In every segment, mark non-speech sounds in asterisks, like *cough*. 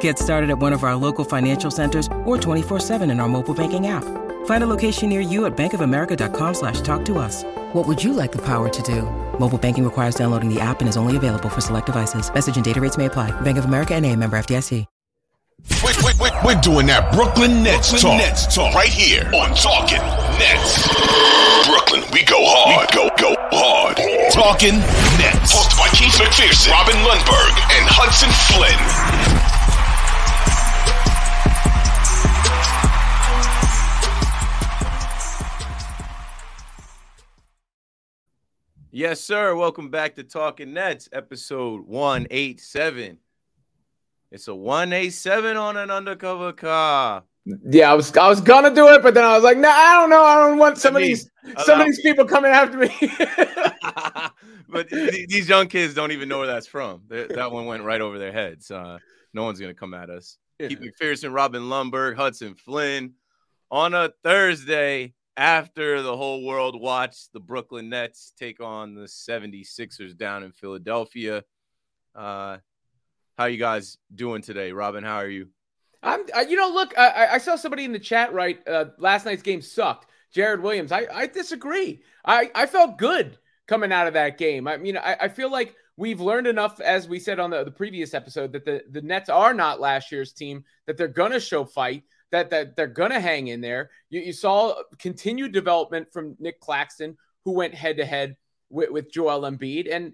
Get started at one of our local financial centers or 24-7 in our mobile banking app. Find a location near you at bankofamerica.com slash talk to us. What would you like the power to do? Mobile banking requires downloading the app and is only available for select devices. Message and data rates may apply. Bank of America and a member FDIC. We're, we're, we're doing that Brooklyn Nets Brooklyn talk. Nets talk right here on Talking Nets. Brooklyn, we go hard. We go, go hard. Talking Nets. Hosted by Keith McPherson, Robin Lundberg, and Hudson Flynn. Yes, sir. Welcome back to Talking Nets, episode 187. It's a 187 on an undercover car. Yeah, I was I was gonna do it, but then I was like, no, nah, I don't know. I don't want some of these some of these people coming after me. *laughs* but these young kids don't even know where that's from. That one went right over their heads. Uh, no one's gonna come at us. Yeah. Keith McPherson, Robin Lundberg, Hudson Flynn on a Thursday after the whole world watched the Brooklyn Nets take on the 76ers down in Philadelphia. Uh, how you guys doing today, Robin? How are you? I'm, uh, you know, look, I, I, saw somebody in the chat right. Uh, last night's game sucked. Jared Williams. I, I disagree. I, I felt good coming out of that game. I mean, I, I feel like we've learned enough, as we said on the, the previous episode, that the, the Nets are not last year's team, that they're going to show fight, that, that they're going to hang in there. You, you, saw continued development from Nick Claxton, who went head to head with Joel Embiid. And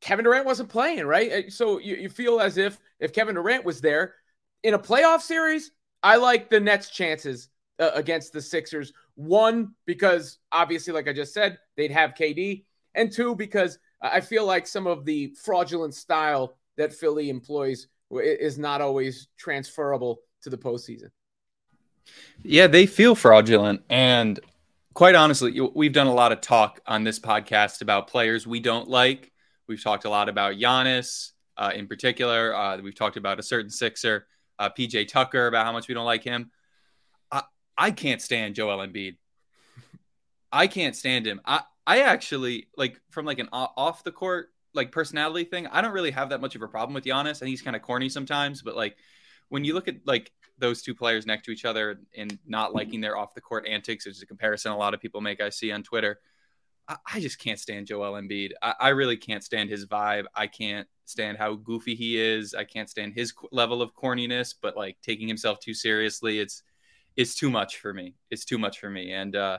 Kevin Durant wasn't playing, right? Uh, so you, you feel as if if Kevin Durant was there in a playoff series, I like the Nets' chances uh, against the Sixers. One, because obviously, like I just said, they'd have KD. And two, because I feel like some of the fraudulent style that Philly employs is not always transferable to the postseason. Yeah, they feel fraudulent. And quite honestly, we've done a lot of talk on this podcast about players we don't like. We've talked a lot about Giannis uh, in particular. Uh, we've talked about a certain Sixer, uh, PJ Tucker, about how much we don't like him. I, I can't stand Joel Embiid. I can't stand him. I, I actually like from like an off the court like personality thing. I don't really have that much of a problem with Giannis, and he's kind of corny sometimes. But like when you look at like those two players next to each other and not liking their off the court antics, which is a comparison a lot of people make. I see on Twitter. I, I just can't stand Joel Embiid. I, I, really can't stand his vibe. I can't stand how goofy he is. I can't stand his level of corniness. But like taking himself too seriously, it's it's too much for me. It's too much for me. And uh,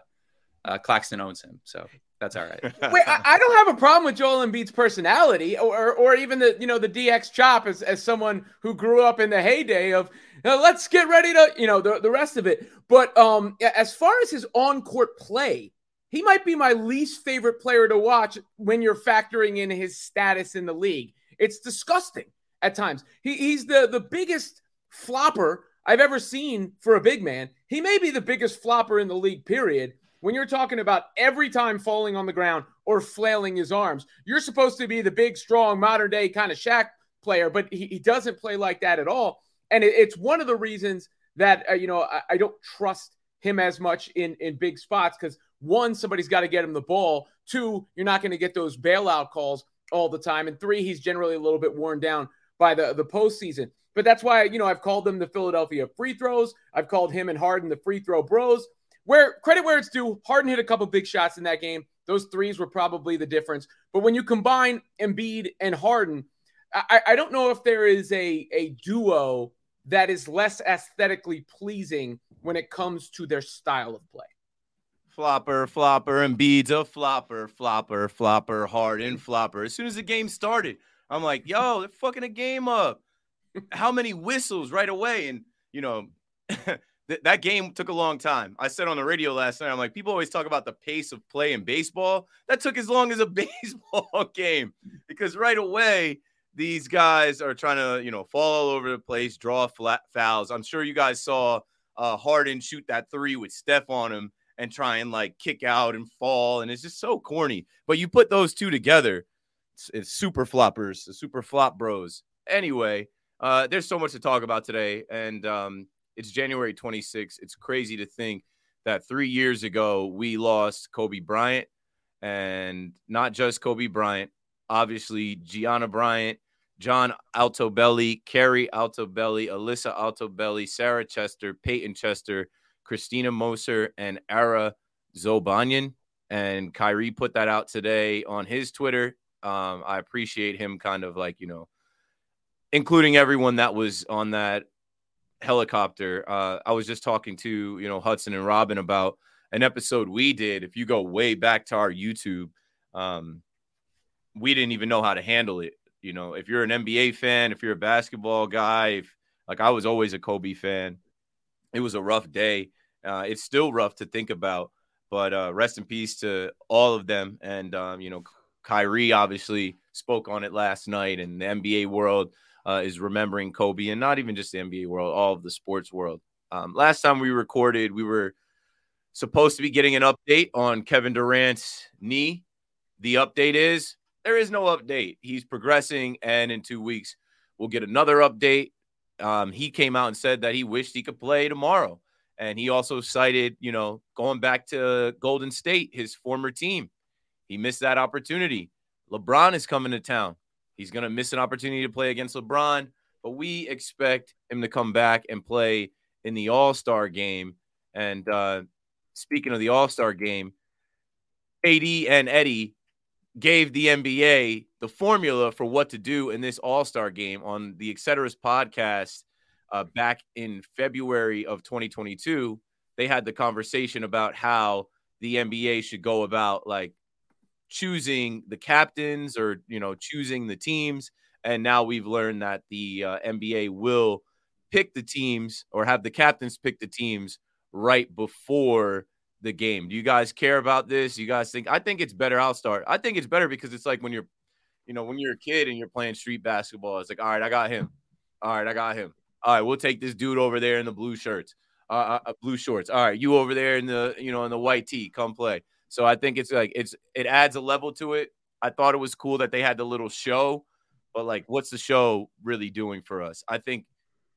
uh, Claxton owns him, so that's all right. *laughs* Wait, I, don't have a problem with Joel Embiid's personality, or or even the you know the DX chop as as someone who grew up in the heyday of let's get ready to you know the the rest of it. But um, as far as his on court play, he might be my least favorite player to watch when you're factoring in his status in the league. It's disgusting at times. He, he's the the biggest flopper I've ever seen for a big man. He may be the biggest flopper in the league. Period when you're talking about every time falling on the ground or flailing his arms, you're supposed to be the big, strong, modern day kind of Shaq player, but he, he doesn't play like that at all. And it, it's one of the reasons that, uh, you know, I, I, don't trust him as much in, in big spots because one, somebody's got to get him the ball. Two, you're not going to get those bailout calls all the time. And three, he's generally a little bit worn down by the, the postseason. But that's why, you know, I've called them the Philadelphia free throws. I've called him and Harden the free throw bros where credit where it's due, Harden hit a couple big shots in that game. Those threes were probably the difference. But when you combine Embiid and Harden, I, I don't know if there is a, a duo that is less aesthetically pleasing when it comes to their style of play. Flopper, flopper, Embiid's a flopper, flopper, flopper, Harden, flopper. As soon as the game started, I'm like, yo, they're fucking a game up. *laughs* How many whistles right away? And you know, *laughs* th- that game took a long time. I said on the radio last night, I'm like, people always talk about the pace of play in baseball. That took as long as a *laughs* baseball game because right away these guys are trying to, you know, fall all over the place, draw flat fouls. I'm sure you guys saw uh, Harden shoot that three with Steph on him and try and like kick out and fall, and it's just so corny. But you put those two together, it's, it's super floppers, super flop bros. Anyway, uh, there's so much to talk about today, and um, it's January 26th. It's crazy to think that three years ago we lost Kobe Bryant, and not just Kobe Bryant, obviously Gianna Bryant, John Altobelli, Keri Altobelli, Alyssa Altobelli, Sarah Chester, Payton Chester, Christina Mauser, and Ara Zobayan. And Kyrie put that out today on his Twitter. Um, I appreciate him kind of like, you know, including everyone that was on that helicopter. Uh, I was just talking to, you know, Hudson and Robin about an episode we did. If you go way back to our YouTube, um, we didn't even know how to handle it. You know, if you're an NBA fan, if you're a basketball guy, if, like I was always a Kobe fan, it was a rough day. Uh, it's still rough to think about, but uh, rest in peace to all of them. And um, you know, Kyrie obviously spoke on it last night, and the NBA world uh, is remembering Kobe, and not even just the NBA world, all of the sports world. Um, last time we recorded, we were supposed to be getting an update on Kevin Durant's knee. The update is there is no update. He's progressing, and in two weeks, we'll get another update. Um, he came out and said that he wished he could play tomorrow. And he also cited, you know, going back to Golden State, his former team. He missed that opportunity. LeBron is coming to town. He's going to miss an opportunity to play against LeBron, but we expect him to come back and play in the All Star game. And uh, speaking of the All Star game, KD and Eddie gave the NBA the formula for what to do in this All Star game on the Etceteras podcast uh, back in February of 2022. They had the conversation about how the NBA should go about like choosing the captains or you know choosing the teams. And now we've learned that the uh, NBA will pick the teams or have the captains pick the teams right before the game. Do you guys care about this? You guys think I think it's better. I'll start. I think it's better because it's like when you're, you know, when you're a kid and you're playing street basketball, it's like, all right, I got him. All right, I got him. All right, we'll take this dude over there in the blue shirts, uh, uh, uh blue shorts. All right, you over there in the, you know, in the white tee, come play. So I think it's like it's it adds a level to it. I thought it was cool that they had the little show, but like, what's the show really doing for us? I think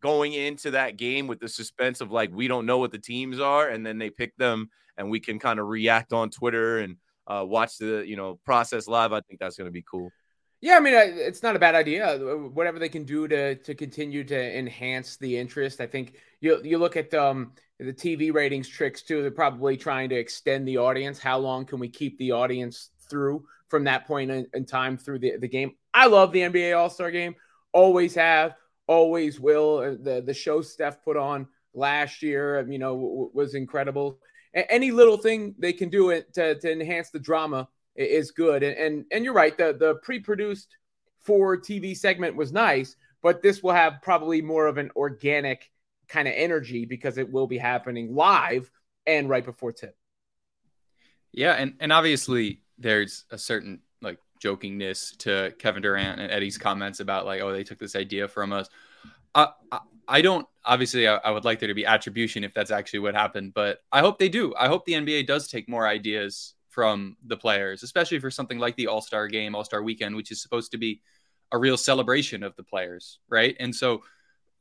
going into that game with the suspense of like we don't know what the teams are, and then they pick them, and we can kind of react on Twitter and uh, watch the you know process live. I think that's going to be cool. Yeah, I mean, it's not a bad idea. Whatever they can do to to continue to enhance the interest, I think you you look at um, the TV ratings tricks too. They're probably trying to extend the audience. How long can we keep the audience through from that point in, in time through the, the game? I love the NBA All Star Game. Always have, always will. Uh, the the show Steph put on last year, you know, w- was incredible. A- any little thing they can do it to, to enhance the drama is good. And and, and you're right. The the pre-produced for TV segment was nice, but this will have probably more of an organic kind of energy because it will be happening live and right before tip. Yeah, and and obviously there's a certain like jokingness to Kevin Durant and Eddie's comments about like, oh, they took this idea from us. Uh, I, I don't obviously I, I, would like there to be attribution if that's actually what happened, but I hope they do. I hope the NBA does take more ideas from the players, especially for something like the All Star game, All Star weekend, which is supposed to be a real celebration of the players, right? And so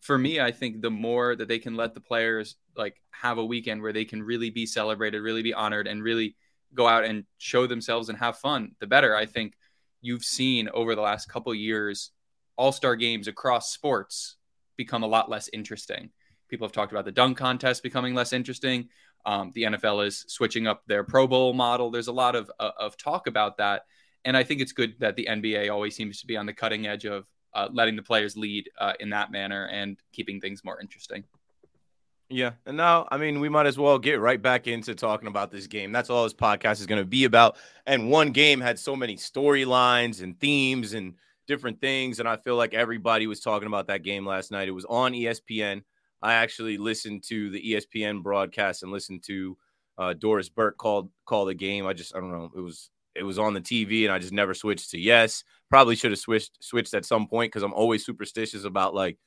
for me, I think the more that they can let the players like have a weekend where they can really be celebrated, really be honored, and really go out and show themselves and have fun, the better. I think you've seen over the last couple years all star games across sports become a lot less interesting. People have talked about the dunk contest becoming less interesting. Um, the NFL is switching up their Pro Bowl model. There's a lot of uh, of talk about that, and I think it's good that the NBA always seems to be on the cutting edge of uh, letting the players lead uh, in that manner and keeping things more interesting. Yeah, and now I mean we might as well get right back into talking about this game. That's all this podcast is going to be about. And one game had so many storylines and themes and different things. And I feel like everybody was talking about that game last night. It was on ESPN. I actually listened to the ESPN broadcast and listened to uh, Doris Burke called call the game. I just I don't know. It was it was on the TV and I just never switched to yes. Probably should have switched switched at some point because I'm always superstitious about like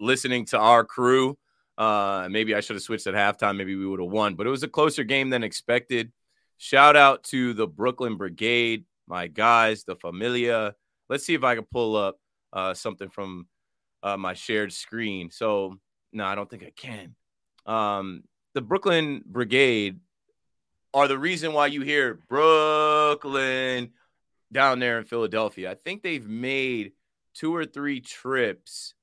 listening to our crew. Uh, maybe I should have switched at halftime. Maybe we would have won, but it was a closer game than expected. Shout out to the Brooklyn Brigade, my guys, the Familia. Let's see if I can pull up uh, something from uh, my shared screen. So, no, I don't think I can. Um, the Brooklyn Brigade are the reason why you hear Brooklyn down there in Philadelphia. I think they've made two or three trips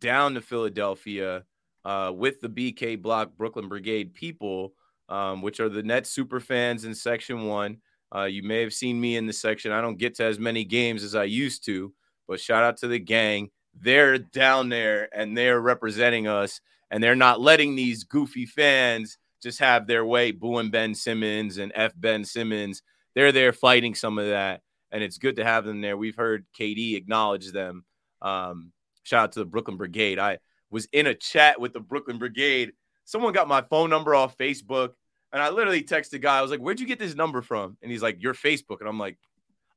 down to Philadelphia uh, with the BK Block Brooklyn Brigade people, um, which are the Nets super fans in Section One. Uh, you may have seen me in the section. I don't get to as many games as I used to, but shout out to the gang. They're down there and they're representing us, and they're not letting these goofy fans just have their way booing Ben Simmons and F Ben Simmons. They're there fighting some of that, and it's good to have them there. We've heard KD acknowledge them. Um, shout out to the Brooklyn Brigade. I was in a chat with the Brooklyn Brigade. Someone got my phone number off Facebook, and I literally texted the guy. I was like, "Where'd you get this number from?" And he's like, "Your Facebook." And I'm like,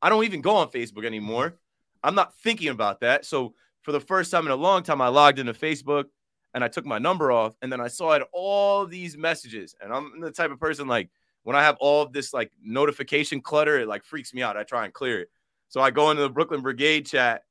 "I don't even go on Facebook anymore. I'm not thinking about that." So for the first time in a long time, I logged into Facebook and I took my number off, and then I saw it all these messages. And I'm the type of person like when I have all of this like notification clutter, it like freaks me out. I try and clear it. So I go into the Brooklyn Brigade chat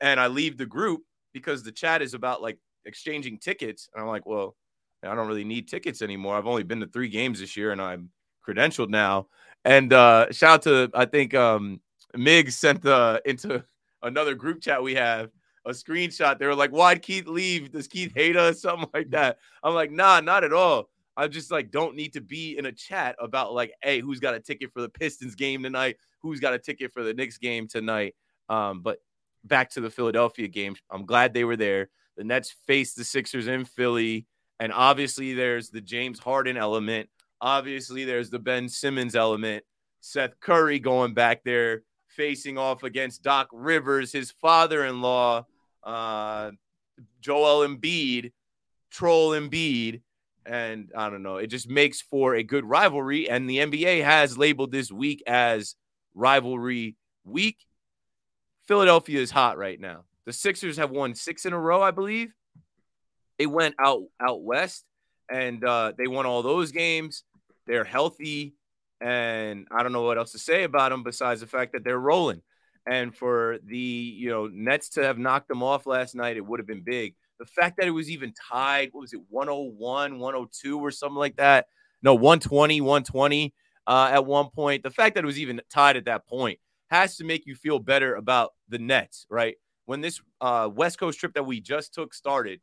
and I leave the group because the chat is about like exchanging tickets. And I'm like, well, I don't really need tickets anymore. I've only been to three games this year and I'm credentialed now. And uh shout out to I think um Migs sent the into another group chat we have a screenshot. They were like, Why'd Keith leave? Does Keith hate us? *laughs* Something like that. I'm like, nah, not at all. I just like don't need to be in a chat about like, hey, who's got a ticket for the Pistons game tonight? Who's got a ticket for the Knicks game tonight? Um, but back to the Philadelphia game. I'm glad they were there. The Nets faced the Sixers in Philly. And obviously, there's the James Harden element. Obviously, there's the Ben Simmons element. Seth Curry going back there, facing off against Doc Rivers, his father in law, uh, Joel Embiid, Troll Embiid. And I don't know, it just makes for a good rivalry. And the NBA has labeled this week as rivalry week. Philadelphia is hot right now. The Sixers have won six in a row, I believe. They went out out west and uh, they won all those games. They're healthy, and I don't know what else to say about them besides the fact that they're rolling. And for the you know Nets to have knocked them off last night, it would have been big. The fact that it was even tied, what was it, 101, 102 or something like that? No, 120, 120 uh, at one point. The fact that it was even tied at that point has to make you feel better about the Nets, right? When this uh, West Coast trip that we just took started,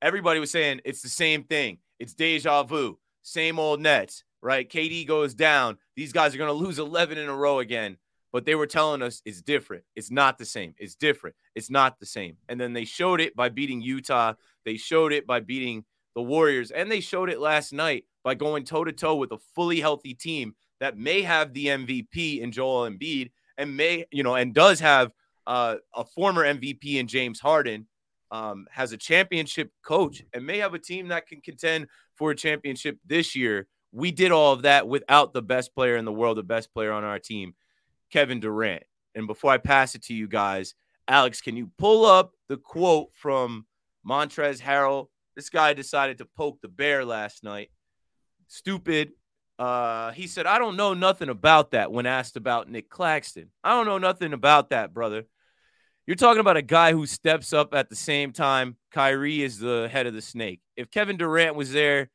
everybody was saying it's the same thing. It's deja vu, same old Nets, right? KD goes down. These guys are going to lose 11 in a row again. But they were telling us it's different. It's not the same. It's different. It's not the same. And then they showed it by beating Utah. They showed it by beating the Warriors. And they showed it last night by going toe to toe with a fully healthy team that may have the MVP in Joel Embiid and may, you know, and does have uh, a former MVP in James Harden um, has a championship coach and may have a team that can contend for a championship this year. We did all of that without the best player in the world, the best player on our team, Kevin Durant. And before I pass it to you guys, Alex, can you pull up the quote from Montrezl Harrell? This guy decided to poke the bear last night. Stupid. Uh, he said, I don't know nothing about that when asked about Nick Claxton. I don't know nothing about that, brother. You're talking about a guy who steps up at the same time. Kyrie is the head of the snake. If Kevin Durant was there,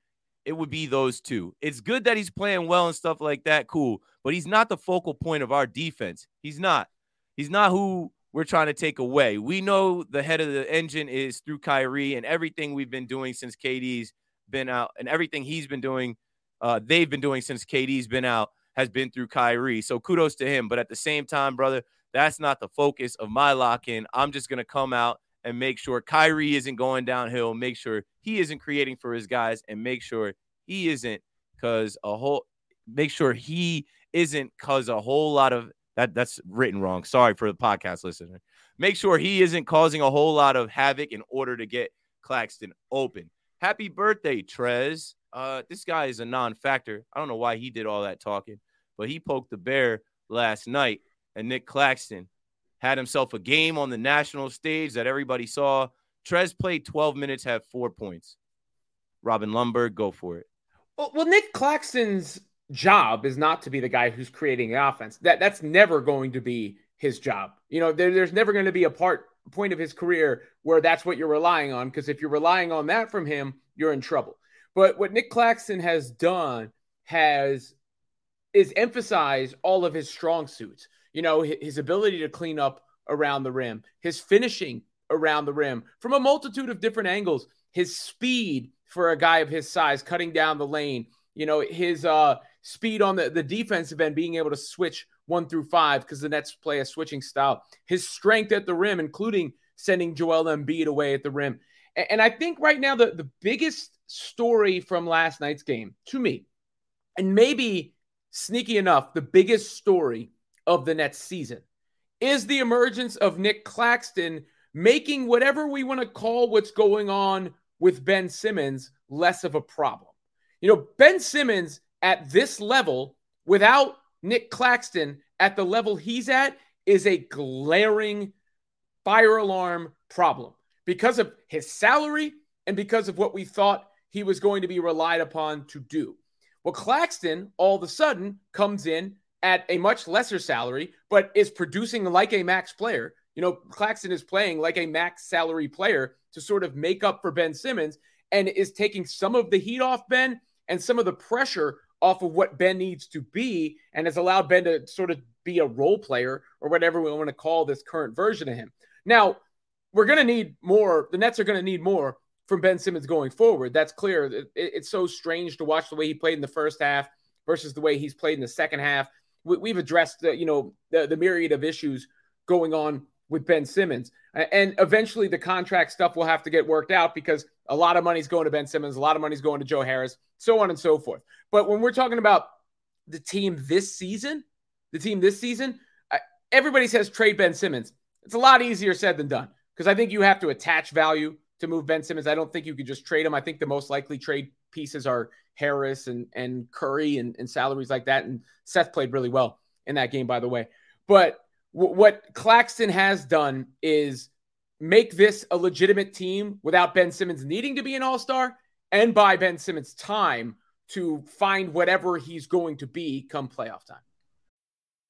it would be those two. It's good that he's playing well and stuff like that. Cool. But he's not the focal point of our defense. He's not. He's not who we're trying to take away. We know the head of the engine is through Kyrie and everything we've been doing since KD's been out and everything he's been doing, uh, they've been doing since KD's been out has been through Kyrie. So kudos to him. But at the same time, brother, that's not the focus of my lock in. I'm just going to come out and make sure Kyrie isn't going downhill, make sure he isn't creating for his guys, and make sure he isn't because a whole, make sure he isn't because a whole lot of that. That's written wrong. Sorry for the podcast listener. make sure he isn't causing a whole lot of havoc in order to get Claxton open. Happy birthday, Trez. Uh, this guy is a non-factor. I don't know why he did all that talking, but he poked the bear last night, and Nick Claxton had himself a game on the national stage that everybody saw. Trez played 12 minutes, had four points. Robin Lundberg, go for it. Well, well, Nick Claxton's job is not to be the guy who's creating the offense. That that's never going to be his job. You know, there, there's never going to be a part point of his career where that's what you're relying on. Because if you're relying on that from him, you're in trouble. But what Nick Claxton has done has is emphasize all of his strong suits. You know, his ability to clean up around the rim, his finishing around the rim from a multitude of different angles, his speed for a guy of his size, cutting down the lane, you know, his uh, speed on the, the defensive end, being able to switch one through five because the Nets play a switching style, his strength at the rim, including sending Joel Embiid away at the rim. And, and I think right now, the, the biggest story from last night's game to me, and maybe sneaky enough, the biggest story of the Nets season is the emergence of Nick Claxton making whatever we want to call what's going on with Ben Simmons less of a problem. You know, Ben Simmons at this level without Nick Claxton at the level he's at is a glaring fire alarm problem because of his salary and because of what we thought he was going to be relied upon to do. Well, Claxton all of a sudden comes in at a much lesser salary, but is producing like a max player. You know, Claxton is playing like a max salary player to sort of make up for Ben Simmons and is taking some of the heat off Ben and some of the pressure off of what Ben needs to be and has allowed Ben to sort of be a role player or whatever we want to call this current version of him. Now, we're going to need more. The Nets are going to need more from Ben Simmons going forward. That's clear. It, it's so strange to watch the way he played in the first half versus the way he's played in the second half. We, have addressed the, you know, the, the myriad of issues going on with Ben Simmons. And eventually the contract stuff will have to get worked out because a lot of money's going to Ben Simmons, a lot of money's going to Joe Harris, so on and so forth. But when we're talking about the team this season, the team this season, everybody says trade Ben Simmons. It's a lot easier said than done because I think you have to attach value to move Ben Simmons. I don't think you could just trade him. I think the most likely trade pieces are Harris and, and Curry and, and salaries like that. And Seth played really well in that game, by the way. But w- what Claxton has done is make this a legitimate team without Ben Simmons needing to be an all star and buy Ben Simmons time to find whatever he's going to be come playoff time.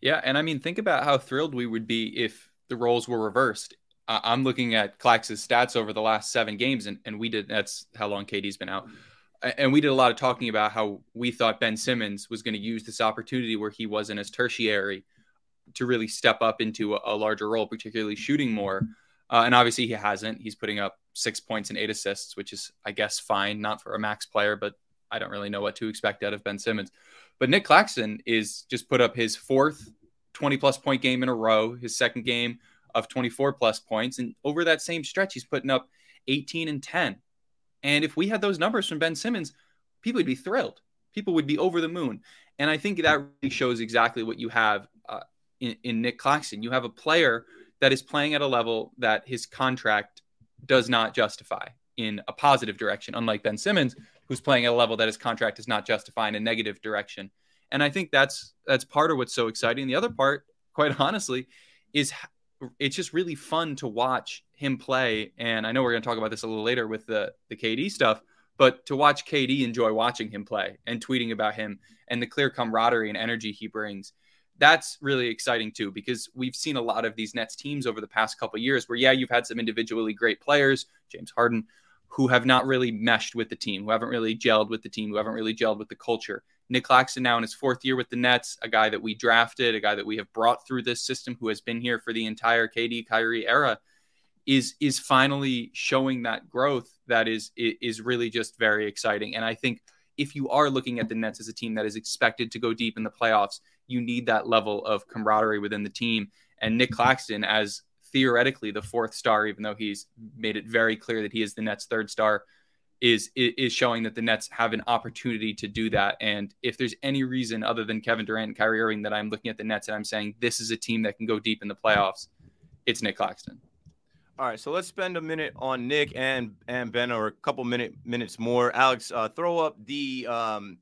Yeah, and I mean, think about how thrilled we would be if the roles were reversed. I'm looking at Clax's stats over the last seven games, and, and we did. That's how long KD's been out, and we did a lot of talking about how we thought Ben Simmons was going to use this opportunity where he wasn't as tertiary to really step up into a, a larger role, particularly shooting more. Uh, and obviously, he hasn't. He's putting up six points and eight assists, which is, I guess, fine, not for a max player, but I don't really know what to expect out of Ben Simmons. But Nick Claxton is just put up his fourth 20 plus point game in a row, his second game of 24 plus points. And over that same stretch, he's putting up 18 and 10. And if we had those numbers from Ben Simmons, people would be thrilled. People would be over the moon. And I think that really shows exactly what you have uh, in, in Nick Claxton. You have a player that is playing at a level that his contract does not justify in a positive direction, unlike Ben Simmons, who's playing at a level that his contract does not justify in a negative direction. And I think that's that's part of what's so exciting. The other part, quite *laughs* honestly, is it's just really fun to watch him play. And I know we're going to talk about this a little later with the the KD stuff, but to watch KD enjoy watching him play and tweeting about him and the clear camaraderie and energy he brings. That's really exciting too, because we've seen a lot of these Nets teams over the past couple years where, yeah, you've had some individually great players, James Harden, who have not really meshed with the team, who haven't really gelled with the team, who haven't really gelled with the culture. Nick Claxton now in his fourth year with the Nets, a guy that we drafted, a guy that we have brought through this system, who has been here for the entire KD Kyrie era, is is finally showing that growth that is is really just very exciting. And I think if you are looking at the Nets as a team that is expected to go deep in the playoffs, you need that level of camaraderie within the team. And Nick Claxton, as theoretically the fourth star, even though he's made it very clear that he is the Nets' third star, is is showing that the Nets have an opportunity to do that. And if there's any reason other than Kevin Durant and Kyrie Irving that I'm looking at the Nets and I'm saying this is a team that can go deep in the playoffs, it's Nick Claxton. All right, so let's spend a minute on Nick and and Ben, or a couple minute minutes more. Alex, uh, throw up the um,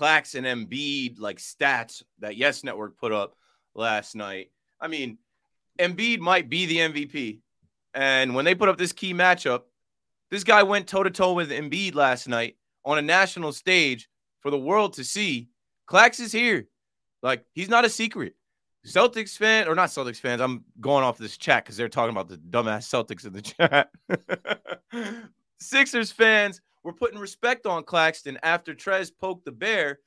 and Embiid like stats that Yes Network put up last night. I mean, Embiid might be the MVP, and when they put up this key matchup, this guy went toe to toe with Embiid last night on a national stage for the world to see. Clax is here, like he's not a secret. Celtics fan or not Celtics fans, I'm going off this chat because they're talking about the dumbass Celtics in the *laughs* chat. *laughs* Sixers fans were putting respect on Claxton after Trez poked the bear.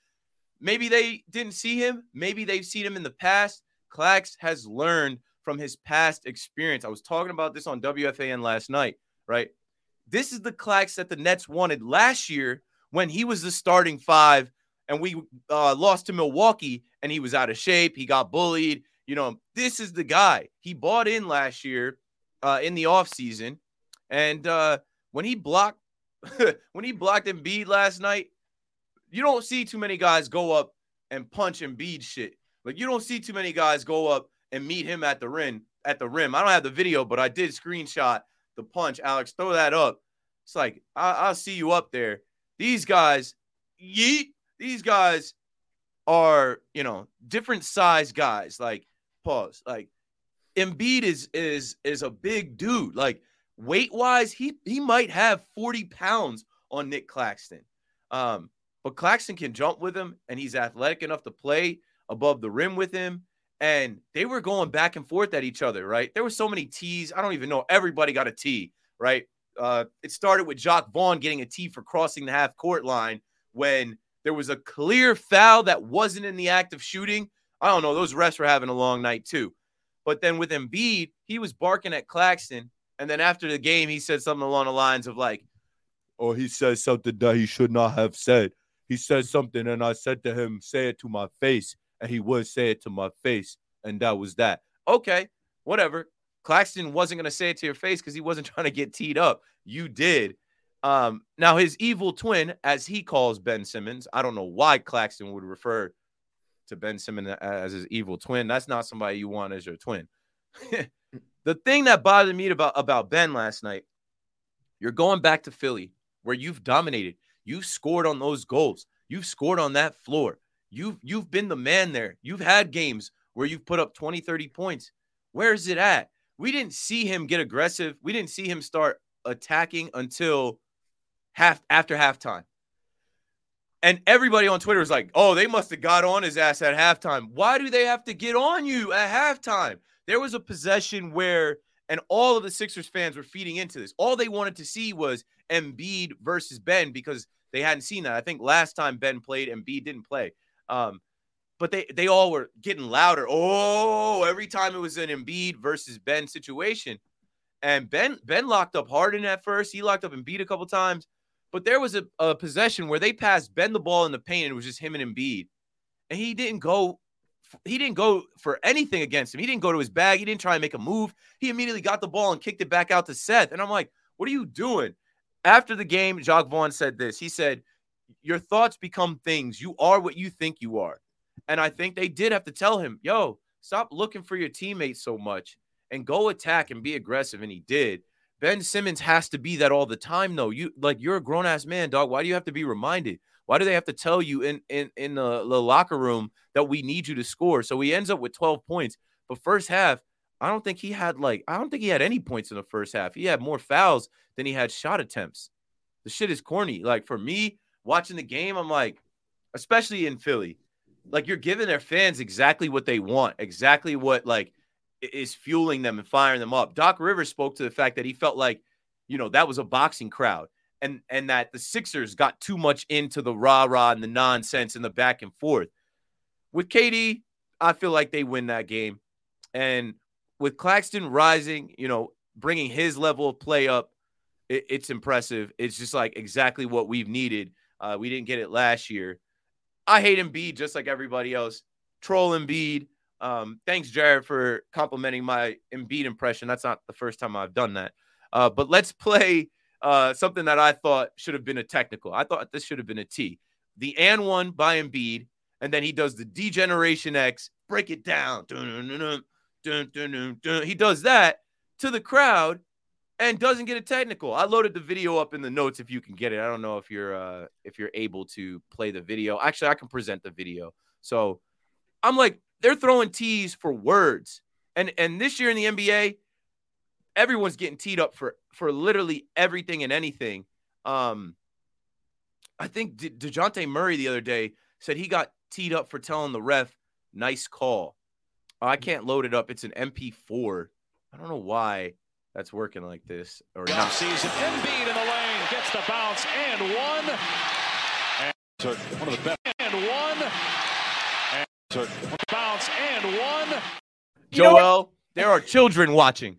Maybe they didn't see him. Maybe they've seen him in the past. Clax has learned from his past experience. I was talking about this on WFAN last night, right? This is the Clax that the Nets wanted last year when he was the starting five and we uh, lost to Milwaukee and he was out of shape. He got bullied. You know, this is the guy. He bought in last year uh, in the offseason. And uh, when he blocked *laughs* when he blocked Embiid last night, you don't see too many guys go up and punch Embiid shit. Like you don't see too many guys go up and meet him at the rim. At the rim, I don't have the video, but I did screenshot the punch. Alex, throw that up. It's like I- will see you up there. These guys, yeet. These guys are, you know, different size guys. Like, pause. Like, Embiid is is is a big dude. Like weight wise, he he might have 40 pounds on Nick Claxton. Um, but Claxton can jump with him, and he's athletic enough to play above the rim with him. And they were going back and forth at each other, right? There were so many T's. I don't even know. Everybody got a T, right? Uh, it started with Jacque Vaughn getting a T for crossing the half court line when there was a clear foul that wasn't in the act of shooting. I don't know. Those refs were having a long night too. But then with Embiid, he was barking at Claxton. And then after the game, he said something along the lines of like, or oh, he says something that he should not have said. He said something, and I said to him, say it to my face. And he would say it to my face. And that was that. Okay, whatever. Claxton wasn't to say it to your face because he wasn't *laughs* trying to get teed up. You did. Um, now his evil twin, as he calls Ben Simmons, I don't know why Claxton would refer to Ben Simmons as his evil twin. That's not somebody you want as your twin. *laughs* the thing that bothered me about, about Ben last night, you're going back to Philly where you've dominated. You've scored on those goals. You've scored on that floor. You've you've been the man there. You've had games where you've put up 20, 30 points. Where is it at? We didn't see him get aggressive. We didn't see him start attacking until half after halftime. And everybody on Twitter was like, oh, they must have got on his ass at halftime. Why do they have to get on you at halftime? There was a possession where, and all of the Sixers fans were feeding into this. All they wanted to see was Embiid versus Ben because they hadn't seen that. I think last time Ben played, Embiid didn't play. Um, but they they all were getting louder. Oh, every time it was an Embiid versus Ben situation. And Ben Ben locked up Harden at first. He locked up Embiid a couple times. But there was a, a possession where they passed Ben the ball in the paint and it was just him and Embiid. And he didn't go he didn't go for anything against him. He didn't go to his bag. He didn't try and make a move. He immediately got the ball and kicked it back out to Seth. And I'm like, what are you doing? After the game, Jacque Vaughn said this. He said, Your thoughts become things. You are what you think you are. And I think they did have to tell him, yo, stop looking for your teammates so much and go attack and be aggressive. And he did. Ben Simmons has to be that all the time, though. You like you're a grown ass man, dog. Why do you have to be reminded? Why do they have to tell you in in in the, the locker room that we need you to score? So he ends up with 12 points. But first half, I don't think he had like I don't think he had any points in the first half. He had more fouls than he had shot attempts. The shit is corny. Like for me, watching the game, I'm like, especially in Philly, like you're giving their fans exactly what they want, exactly what like is fueling them and firing them up. Doc Rivers spoke to the fact that he felt like, you know, that was a boxing crowd. and and that the Sixers got too much into the rah rah and the nonsense and the back and forth. With KD, I feel like they win that game, and with Claxton rising, you know, bringing his level of play up, it, it's impressive. It's just like exactly what we've needed. Uh, we didn't get it last year. I hate Embiid just like everybody else. Troll Embiid. Um, thanks, Jared, for complimenting my Embiid impression. That's not the first time I've done that. Uh, but let's play uh, something that I thought should have been a technical. I thought this should have been a T. The and one by Embiid, and then he does the D-Generation X, break it down. Dun, dun, dun, he does that to the crowd and doesn't get a technical. I loaded the video up in the notes if you can get it. I don't know if you're uh, if you're able to play the video. Actually, I can present the video. So I'm like, they're throwing tees for words. And and this year in the NBA, everyone's getting teed up for for literally everything and anything. Um, I think De- Dejounte Murray the other day said he got teed up for telling the ref, "Nice call." I can't load it up. It's an MP4. I don't know why that's working like this or Young not. season. Embiid in the lane gets the bounce and one. And so one of the best. And one. And so bounce and one. You know what? Joel, there are children watching.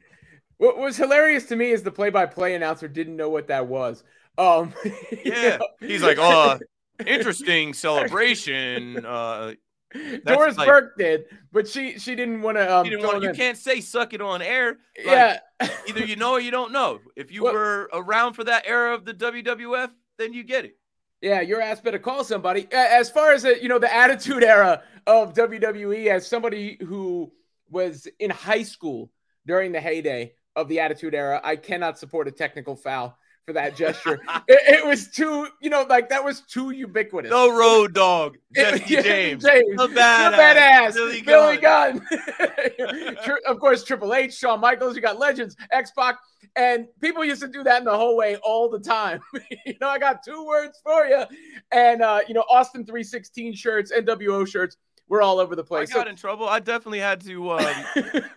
What was hilarious to me is the play-by-play announcer didn't know what that was. Um, *laughs* you Yeah, know? he's like, "Oh, *laughs* interesting *laughs* celebration." Uh, *laughs* Doris like- Burke did, but she she didn't want to. Um, you, didn't want, you in. can't say "suck it" on air. Like, yeah, *laughs* either you know or you don't know. If you Well- were around for that era of the WWF, then you get it. Yeah, your ass better call somebody. As far as the, you know, the attitude era of WWE, as somebody who was in high school during the heyday of the attitude era, I cannot support a technical foul for that gesture. it, it was too, you know, like that was too ubiquitous. No Road Dogg, *laughs* It- Jesse yeah, James, James, the the badass, badass, Billy Gunn. Gunn. *laughs* Of course, Triple H, Shawn Michaels, you got legends, X Pac, and people used to do that in the hallway all the time. *laughs* you know, I got two words for you, and uh, you know, Austin three sixteen shirts, NWO shirts, we're all over the place. I got in trouble. I definitely had to, um,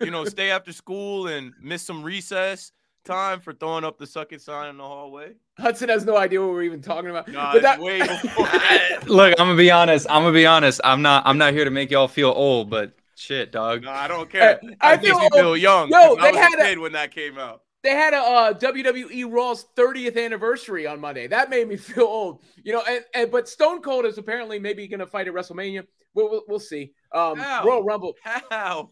you know, stay after school and miss some recess time for throwing up the suck it sign in the hallway. Hudson has no idea what we're even talking about. Nah, But that- way *laughs* before. *laughs* Look, I'm gonna be honest. I'm gonna be honest. I'm not. I'm not here to make y'all feel old, but shit, dog. No, I don't care. Hey, I I feel old. feel young. Yo, 'cause I they was had a a- when that came out. They had a uh, WWE Raw's 30th anniversary on Monday. That made me *laughs* feel old, you know. And, and but Stone Cold is apparently maybe going to fight at WrestleMania. We'll we'll, we'll see. Um, How? Royal Rumble. How?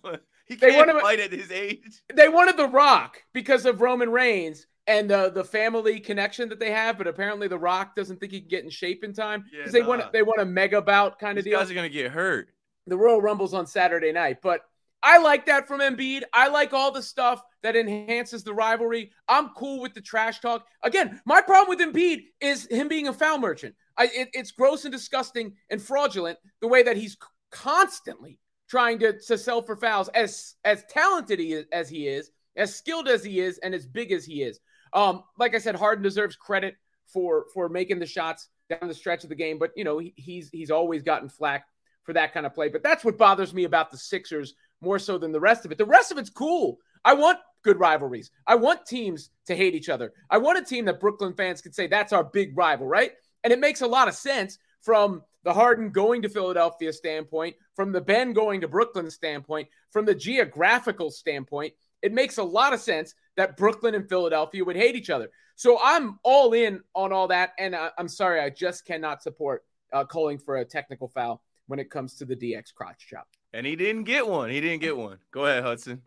He They can't want him- fight at his age. They wanted The Rock because of Roman Reigns and the the family connection that they have. But apparently, The Rock doesn't think he can get in shape in time Yeah, because they nah. want they want a mega bout kind of deal. guys are gonna get hurt. the Royal Rumble's on Saturday night. But I like that from Embiid. I like all the stuff that enhances the rivalry. I'm cool with the trash talk. Again, my problem with Embiid is him being a foul merchant. I, it- it's gross and disgusting and fraudulent the way that he's constantly trying to, to sell for fouls. As as talented he is, as he is, as skilled as he is, and as big as he is. Um, like I said, Harden deserves credit for for making the shots down the stretch of the game, but you know he, he's he's always gotten flack for that kind of play. But that's what bothers me about the Sixers more so than the rest of it. The rest of it's cool. I want good rivalries. I want teams to hate each other. I want a team that Brooklyn fans could say that's our big rival, right? And it makes a lot of sense from the Harden going to Philadelphia standpoint, from the Ben going to Brooklyn standpoint, from the geographical standpoint. It makes a lot of sense that Brooklyn and Philadelphia would hate each other. So I'm all in on all that. And I, I'm sorry, I just cannot support uh, calling for a technical foul when it comes to the DX crotch chop. And he didn't get one. He didn't get one. Go ahead, Hudson.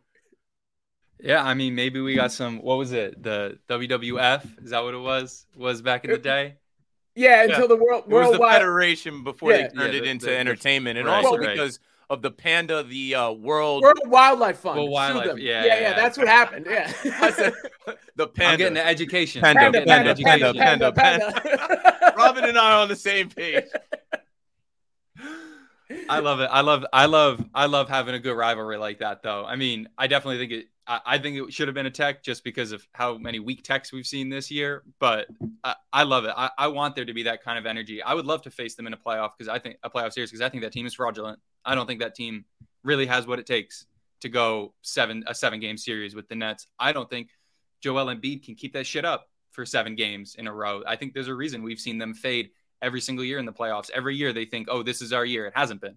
Yeah, I mean, maybe we got some. What was it? The WWF? Is that what it was? Was back in the *laughs* day? Yeah, until the world It was the federation before Yeah. they turned Yeah, it the- into the- the- entertainment, and right, also right. because of the panda, the uh, world, World Wildlife Fund. World Wildlife, them. yeah, yeah, yeah. That's what happened. Yeah. *laughs* Said *laughs* the panda. I'm getting the education. Panda, I'm getting the panda, education. panda, panda. *laughs* Robin and I are on the same page. I love it. I love. I love. I love having a good rivalry like that, though. I mean, I definitely think it. I, I think it should have been a tech just because of how many weak techs we've seen this year. But I, I love it. I, I want there to be that kind of energy. I would love to face them in a playoff because I think a playoff series because I think that team is fraudulent. I don't think that team really has what it takes to go seven a seven game series with the Nets. I don't think Joel Embiid can keep that shit up for seven games in a row. I think there's a reason we've seen them fade every single year in the playoffs. Every year they think, oh, this is our year. It hasn't been.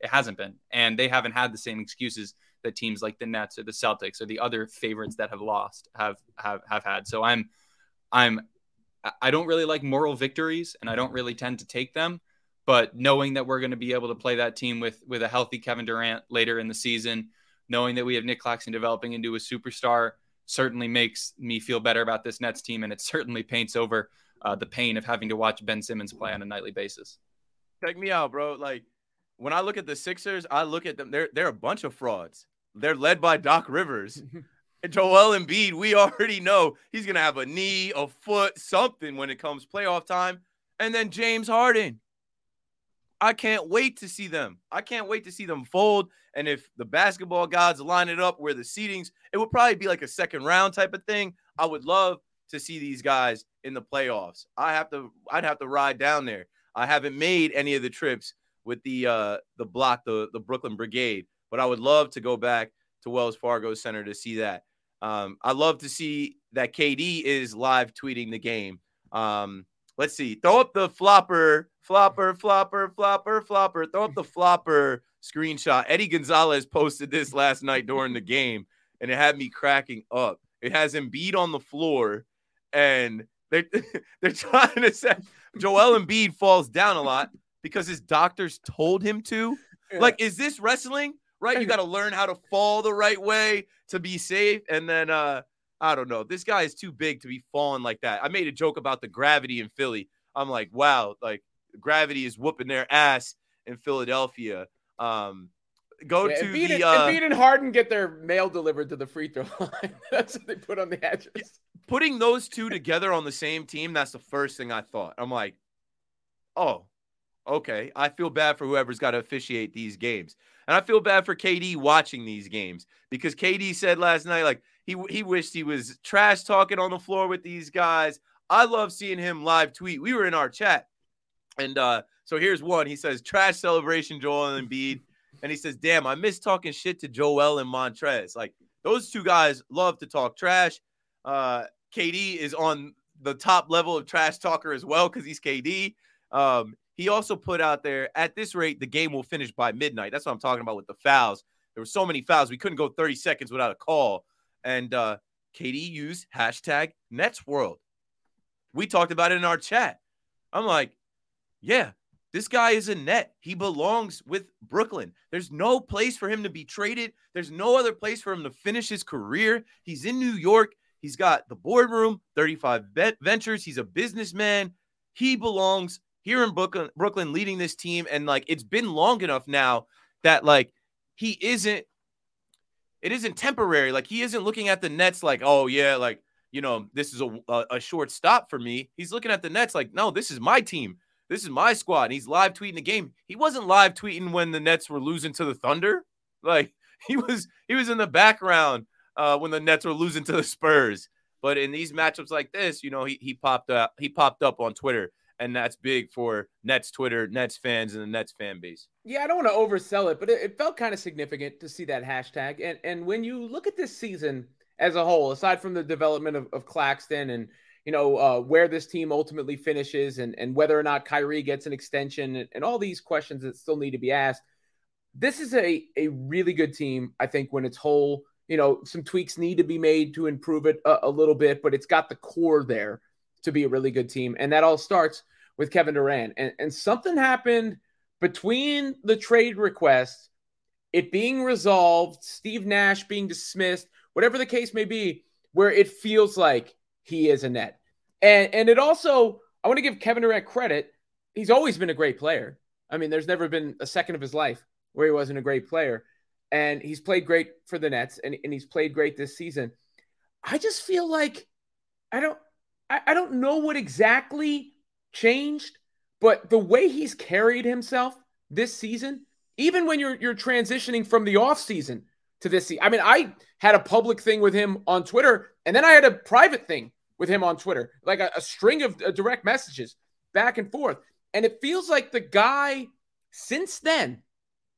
It hasn't been. And they haven't had the same excuses that teams like the Nets or the Celtics or the other favorites that have lost have have have had. So I'm I'm I don't really like moral victories and I don't really tend to take them. But knowing that we're going to be able to play that team with with a healthy Kevin Durant later in the season, knowing that we have Nick Claxton developing into a superstar certainly makes me feel better about this Nets team, and it certainly paints over uh, the pain of having to watch Ben Simmons play on a nightly basis. Check me out, bro. Like when I look at the Sixers, I look at them. They're they're a bunch of frauds. They're led by Doc Rivers. *laughs* and Joel Embiid, we already know he's gonna have a knee, a foot, something when it comes playoff time. And then James Harden. I can't wait to see them. I can't wait to see them fold. And if the basketball gods line it up where the seedings, it would probably be like a second round type of thing. I would love to see these guys in the playoffs. I have to I'd have to ride down there. I haven't made any of the trips with the uh the block, the the Brooklyn Brigade, but I would love to go back to Wells Fargo Center to see that. Um, I love to see that KD is live tweeting the game. Um, let's see, throw up the flopper flopper, flopper, flopper, flopper. Throw up the flopper screenshot. Eddie Gonzalez posted this last night during the game, and it had me cracking up. It has Embiid on the floor, and they're, *laughs* they're trying to say Joel Embiid falls down a lot because his doctors told him to. Yeah. Like, is this wrestling? Right? You got to learn how to fall the right way to be safe. And then, uh, I don't know. This guy is too big to be falling like that. I made a joke about the gravity in Philly. I'm like, wow, like gravity is whooping their ass in Philadelphia. Um, go yeah, to Embiid the and, uh, Embiid and Harden get their mail delivered to the free throw *laughs* line. that's what they put on the edges. Putting those two together on the same team, that's the first thing I thought. I'm like, oh, okay. I feel bad for whoever's got to officiate these games. And I feel bad for KD watching these games because KD said last night, like, he, he wished he was trash talking on the floor with these guys. I love seeing him live tweet. We were in our chat and uh, so here's one. He says, trash celebration, Joel and Embiid. And he says, damn, I miss talking shit to Joel and Montrezl. Like those two guys love to talk trash. Uh, KD is on the top level of trash talker as well because he's KD. Um, he also put out there at this rate, the game will finish by midnight. That's what I'm talking about with the fouls. There were so many fouls, we couldn't go 30 seconds without a call. And uh, KD used hashtag Nets World. We talked about it in our chat. I'm like, yeah, this guy is a net. He belongs with Brooklyn. There's no place for him to be traded. There's no other place for him to finish his career. He's in New York. He's got the boardroom, 35 ventures. He's a businessman. He belongs here in Brooklyn, Brooklyn leading this team. And like, it's been long enough now that like he isn't, it isn't temporary. Like, he isn't looking at the Nets like, oh, yeah, like, you know, this is a, a, a short stop for me. He's looking at the Nets like, no, this is my team. This is my squad. And he's live tweeting the game. He wasn't live tweeting when the Nets were losing to the Thunder. Like *laughs* he was he was in the background uh, when the Nets were losing to the Spurs. But in these matchups like this, you know, he, he popped up he popped up on Twitter, and that's big for Nets Twitter, Nets fans, and the Nets fan base. Yeah, I don't want to oversell it, but it, it felt kind of significant to see that hashtag. And and when you look at this season as a whole, aside from the development of, of Claxton and you know, uh, where this team ultimately finishes and, and whether or not Kyrie gets an extension and, and all these questions that still need to be asked. This is a, a really good team, I think, when it's whole. You know, some tweaks need to be made to improve it a, a little bit, but it's got the core there to be a really good team. And that all starts with Kevin Durant. And, and something happened between the trade request, it being resolved, Steve Nash being dismissed, whatever the case may be, where it feels like he is a net. And and it also I want to give Kevin Durant credit. He's always been a great player. I mean, there's never been a second of his life where he wasn't a great player. And he's played great for the Nets and, and he's played great this season. I just feel like I don't I, I don't know what exactly changed, but the way he's carried himself this season, even when you're you're transitioning from the off season to this. I mean, I had a public thing with him on Twitter, and then I had a private thing with him on Twitter, like a, a string of uh, direct messages back and forth. And it feels like the guy since then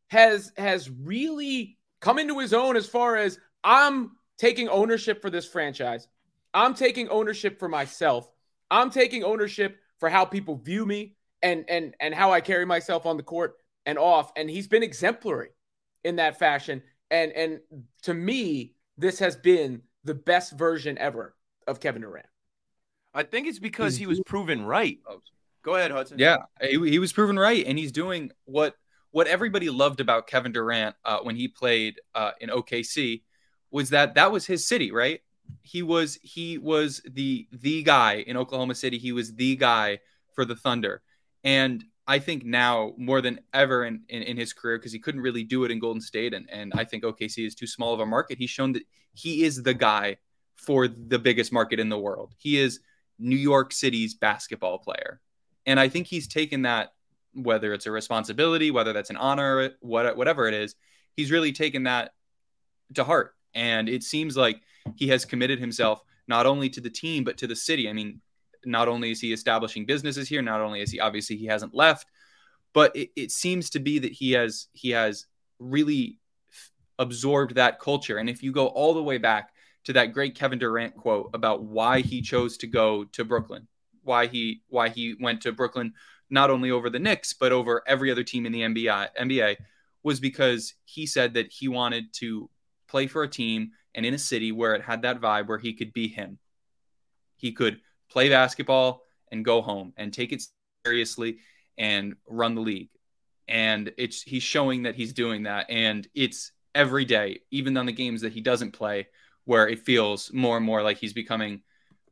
has has really come into his own as far as I'm taking ownership for this franchise. I'm taking ownership for myself. I'm taking ownership for how people view me and and and how I carry myself on the court and off. And he's been exemplary in that fashion. And and to me, this has been the best version ever of Kevin Durant. I think it's because he was proven right. Go ahead, Hudson. Yeah, he, he was proven right, and he's doing what what everybody loved about Kevin Durant uh, when he played uh, in OKC was that that was his city, right? He was he was the the guy in Oklahoma City. He was the guy for the Thunder, and I think now more than ever in, in, in his career, because he couldn't really do it in Golden State, and, and I think OKC is too small of a market. He's shown that he is the guy for the biggest market in the world. He is New York City's basketball player. And I think he's taken that, whether it's a responsibility, whether that's an honor, what, whatever it is, he's really taken that to heart. And it seems like he has committed himself not only to the team, but to the city. I mean, not only is he establishing businesses here, not only is he obviously he hasn't left, but it, it seems to be that he has he has really absorbed that culture. And if you go all the way back to that great Kevin Durant quote about why he chose to go to Brooklyn, why he why he went to Brooklyn not only over the Knicks but over every other team in the NBA NBA was because he said that he wanted to play for a team and in a city where it had that vibe where he could be him. He could play basketball and go home and take it seriously and run the league. And it's he's showing that he's doing that and it's every day, even on the games that he doesn't play where it feels more and more like he's becoming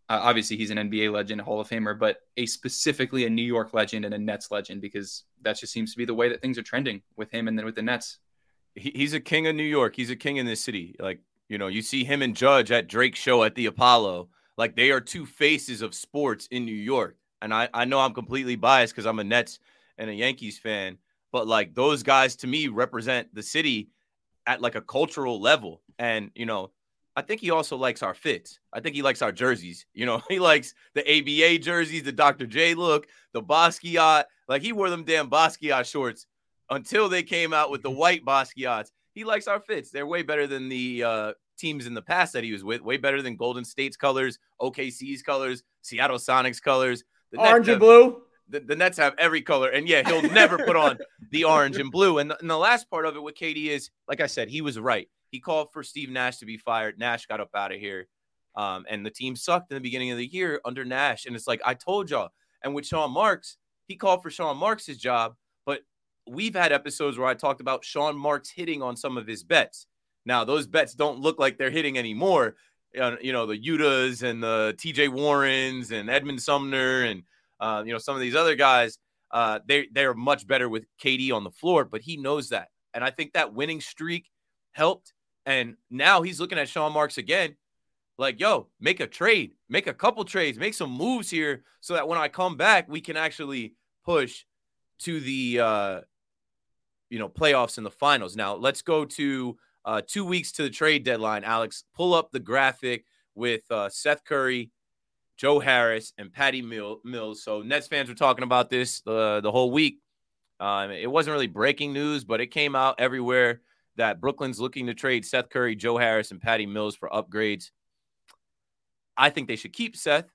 uh, obviously he's an NBA legend, a Hall of Famer, but a specifically a New York legend and a Nets legend because that just seems to be the way that things are trending with him and then with the Nets. He's a king of New York. He's a king in this city. Like, you know, you see him and Judge at Drake's show at the Apollo. Like they are two faces of sports in New York. And I, I know I'm completely biased because I'm a Nets and a Yankees fan, but like those guys to me represent the city at like a cultural level. And, you know, I think he also likes our fits. I think he likes our jerseys. You know, *laughs* he likes the ABA jerseys, the Dr. J look, the Basquiat. Like he wore them damn Basquiat shorts until they came out with the mm-hmm. white Basquiats. He likes our fits. They're way better than the uh, teams in the past that he was with. Way better than Golden State's colors, OKC's colors, Seattle Sonics colors. The orange and blue. The, the, Nets have every color, and yeah, he'll never put on *laughs* the orange and blue. And the, and the last part of it with KD is, like I said, he was right. He called for Steve Nash to be fired. Nash got up out of here. Um, and the team sucked in the beginning of the year under Nash. And it's like, I told y'all. And with Sean Marks, he called for Sean Marks' job. But we've had episodes where I talked about Sean Marks hitting on some of his bets. Now, those bets don't look like they're hitting anymore. You know, the Yutas and the TJ Warrens and Edmond Sumner and, uh, you know, some of these other guys, uh, they, they're much better with KD on the floor, but he knows that. And I think that winning streak helped. And now he's looking at Sean Marks again, like, yo, make a trade, make a couple trades, make some moves here so that when I come back, we can actually push to the uh you know playoffs and the finals. Now let's go to uh two weeks to the trade deadline. Alex, pull up the graphic with uh Seth Curry, Joe Harris, and Patty Mills. So Nets fans were talking about this uh, the whole week. Um, it wasn't really breaking news, but it came out everywhere that Brooklyn's looking to trade Seth Curry, Joe Harris, and Patty Mills for upgrades. I think they should keep Seth.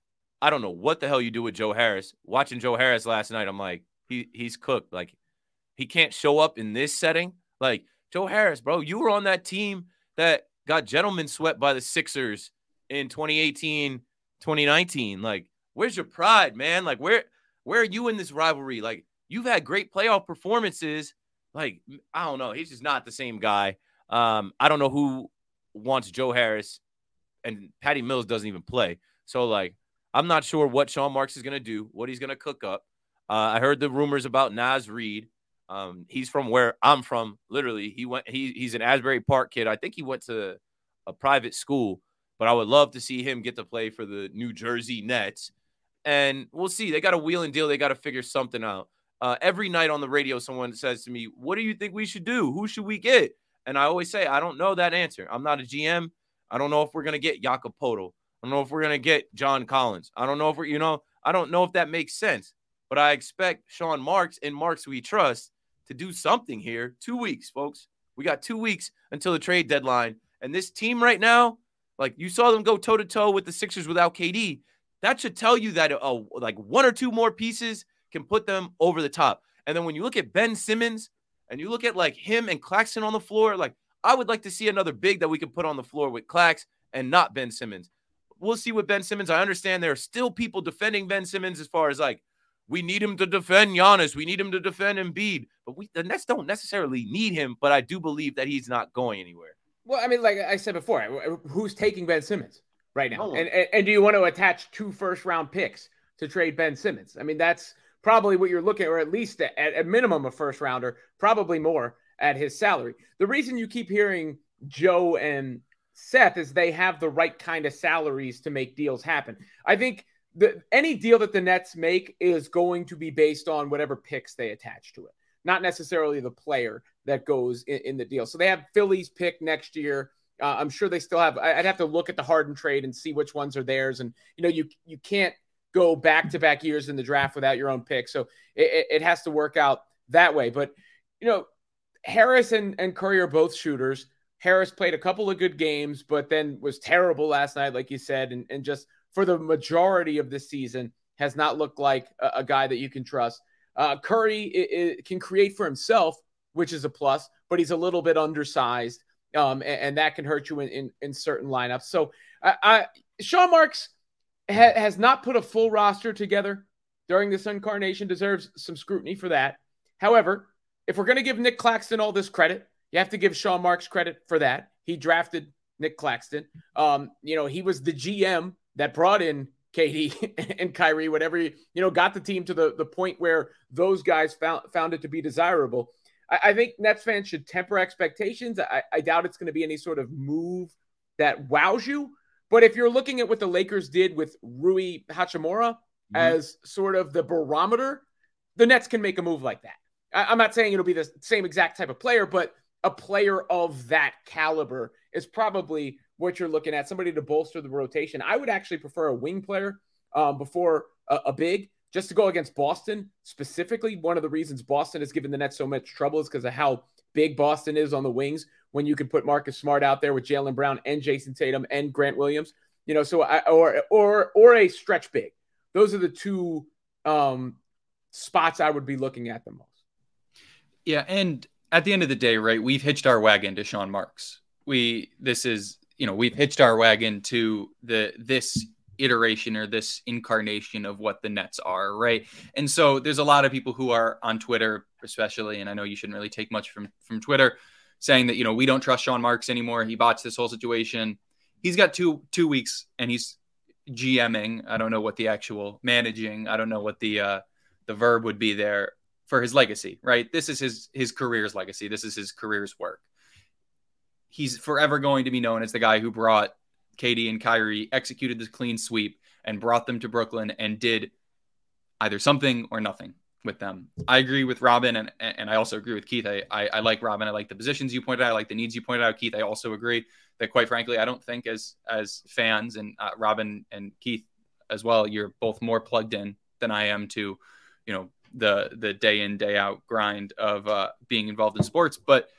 I don't know what the hell you do with Joe Harris. Watching Joe Harris last night, I'm like, he he's cooked. Like he can't show up in this setting. Like Joe Harris, bro, you were on that team that got gentlemen swept by the Sixers in 2018, 2019. Like, where's your pride, man? Like, where where are you in this rivalry? Like, you've had great playoff performances like I don't know, he's just not the same guy. Um, I don't know who wants Joe Harris, and Patty Mills doesn't even play. So like, I'm not sure what Sean Marks is gonna do, what he's gonna cook up. Uh, I heard the rumors about Naz Reid. Um, he's from where I'm from. Literally, he went. He, he's an Asbury Park kid. I think he went to a private school, but I would love to see him get to play for the New Jersey Nets. And we'll see. They got a wheel and deal. They got to figure something out. Uh, every night on the radio, someone says to me, What do you think we should do? Who should we get? And I always say, I don't know that answer. I'm not a GM. I don't know if we're to get Jakob Poeltl. I don't know if we're to get John Collins. I don't know if we're, you know, I don't know if that makes sense. But I expect Sean Marks and Marks we trust to do something here. Two weeks, folks. We got two weeks until the trade deadline. And this team right now, Like you saw them go toe to toe with the Sixers without KD. That should tell you that uh, like one or two more pieces can put them over the top. And then when you look at Ben Simmons and you look at like him and Claxton on the floor, like I would like to see another big that we could put on the floor with Clax and not Ben Simmons. We'll see with Ben Simmons. I understand there are still people defending Ben Simmons as far as like we need him to defend Giannis, we need him to defend Embiid, but we the Nets don't necessarily need him. But I do believe that he's not going anywhere. Well, I mean, like I said before, who's taking Ben Simmons right now? And, and, and do you want to attach two first round picks to trade Ben Simmons? I mean, that's probably what you're looking, at, or at least at, at a minimum a first rounder, probably more at his salary. The reason you keep hearing Joe and Seth is they have the right kind of salaries to make deals happen. I think the, any deal that the Nets make is going to be based on whatever picks they attach to it, not necessarily the player that goes in, in the deal. So they have Philly's pick next year. Uh, I'm sure they still have. I'd have to look at the Harden trade and see which ones are theirs. And you know, you you can't go back to back years in the draft without your own pick. So it, it has to work out that way. But you know, Harris and, and Curry are both shooters. Harris played a couple of good games, but then was terrible last night, like you said, and, and just for the majority of this season has not looked like a, a guy that you can trust. Uh, Curry it, it can create for himself, which is a plus, but he's a little bit undersized. Um, and, and, that can hurt you in, in, in certain lineups. So I, I Sean Marks ha, has not put a full roster together during this incarnation, deserves some scrutiny for that. However, if we're going to give Nick Claxton all this credit, you have to give Sean Marks credit for that. He drafted Nick Claxton. Um, you know, he was the GM that brought in KD *laughs* and Kyrie, whatever, you know, got the team to the, the point where those guys found, found it to be desirable. I, I think Nets fans should temper expectations. I, I doubt it's going to be any sort of move that wows you. But if you're looking at what the Lakers did with Rui Hachimura mm-hmm. as sort of the barometer, the Nets can make a move like that. I, am not saying it'll be the same exact type of player, but a player of that caliber is probably what you're looking at. Somebody to bolster the rotation. I would actually prefer a wing player um, before a, a big just to go against Boston specifically, one of the reasons Boston has given the Nets so much trouble is because of how big Boston is on the wings when you can put Marcus Smart out there with Jaylen Brown and Jayson Tatum and Grant Williams. You know, so I, or or or a stretch big. Those are the two um, spots I would be looking at the most. Yeah, and at the end of the day, right, we've hitched our wagon to Sean Marks. We this is you know we've hitched our wagon to the this iteration or this incarnation of what the Nets are, right? And so there's a lot of people who are on Twitter, especially, and I know you shouldn't really take much from from Twitter, saying that you know we don't trust Sean Marks anymore. He botched this whole situation. He's got two two weeks, and he's GMing. I don't know what the actual managing. I don't know what the uh, the verb would be there for his legacy, right? This is his his career's legacy. This is his career's work. He's forever going to be known as the guy who brought KD and Kyrie executed this clean sweep and brought them to Brooklyn and did either something or nothing with them. I agree with Robin and and I also agree with Keith. I, I, I like Robin. I like the positions you pointed out. I like the needs you pointed out. Keith, I also agree that quite frankly, I don't think as as fans and uh, Robin and Keith as well, you're both more plugged in than I am to, you know, the the day in day out grind of uh, being involved in sports. But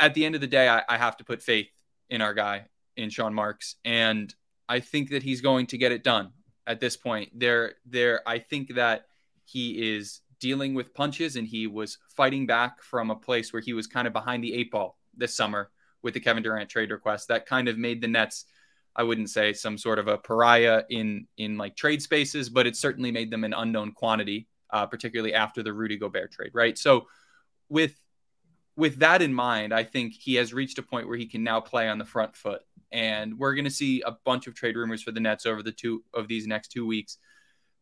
at the end of the day, I, I have to put faith in our guy in Sean Marks, and I think that he's going to get it done at this point. There, there, I think that he is dealing with punches, and he was fighting back from a place where he was kind of behind the eight ball this summer with the Kevin Durant trade request. That kind of made the Nets. I wouldn't say some sort of a pariah in in like trade spaces, but it certainly made them an unknown quantity, uh, particularly after the Rudy Gobert trade, right? So, with with that in mind, I think he has reached a point where he can now play on the front foot and we're going to see a bunch of trade rumors for the Nets over the two of these next two weeks.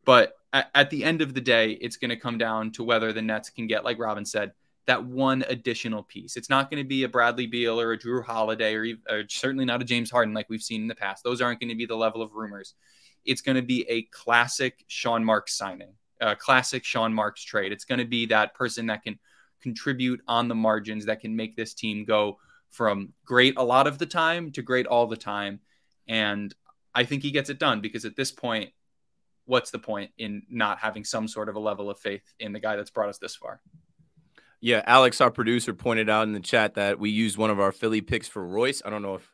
But at, at the end of the day, it's going to come down to whether the Nets can get, like Robin said, that one additional piece. It's not going to be a Bradley Beal or a Jrue Holiday or, or, certainly not a James Harden like we've seen in the past. Those aren't going to be the level of rumors. It's going to be a classic Sean Marks signing, a classic Sean Marks trade. It's going to be that person that can contribute on the margins, that can make this team go from great a lot of the time to great all the time. And I think he gets it done because at this point, what's the point in not having some sort of a level of faith in the guy that's brought us this far? Yeah, Alex, our producer, pointed out in the chat that we used one of our Philly picks for Royce. I don't know if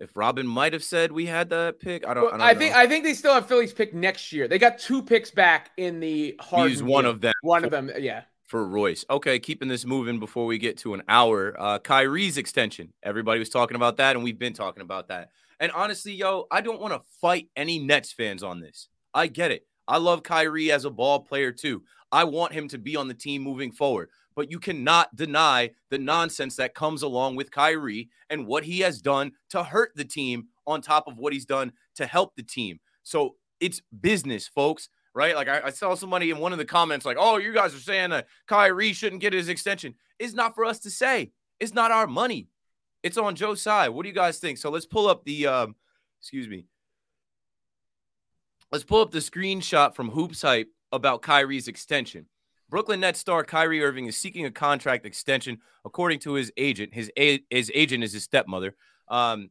if Robin might have said we had that pick, I don't. Well, I, don't I know. think I think they still have Philly's pick next year. They got two picks back in the hard. use one of them. One of them, yeah. For Royce. Okay, keeping this moving before we get to an hour. Uh Kyrie's extension. Everybody was talking about that, and we've been talking about that. And honestly, yo, I don't want to fight any Nets fans on this. I get it. I love Kyrie as a ball player too. I want him to be on the team moving forward. But you cannot deny the nonsense that comes along with Kyrie and what he has done to hurt the team on top of what he's done to help the team. So it's business, folks right? Like I, I, saw somebody in one of the comments, like, "Oh, you guys are saying that Kyrie shouldn't get his extension." It's not for us to say. It's not our money. It's on Joe's side. What do you guys think? So let's pull up the, um, excuse me. Let's pull up the screenshot from Hoops Hype about Kyrie's extension. Brooklyn Nets star Kyrie Irving is seeking a contract extension, according to his agent. His a- his agent is his stepmother. Um,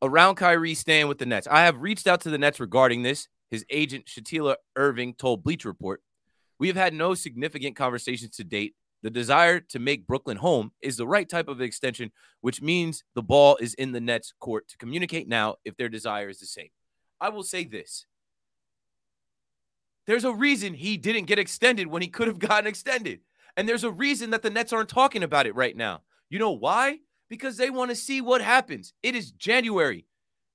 around Kyrie staying with the Nets. I have reached out to the Nets regarding this. His agent, Shetellia Irving, told Bleacher Report, We have had no significant conversations to date. The desire to make Brooklyn home is the right type of extension, which means the ball is in the Nets' court to communicate now if their desire is the same. I will say this there's a reason he didn't get extended when he could have gotten extended. And there's a reason that the Nets aren't talking about it right now. You know why? Because they want to see what happens. It is January.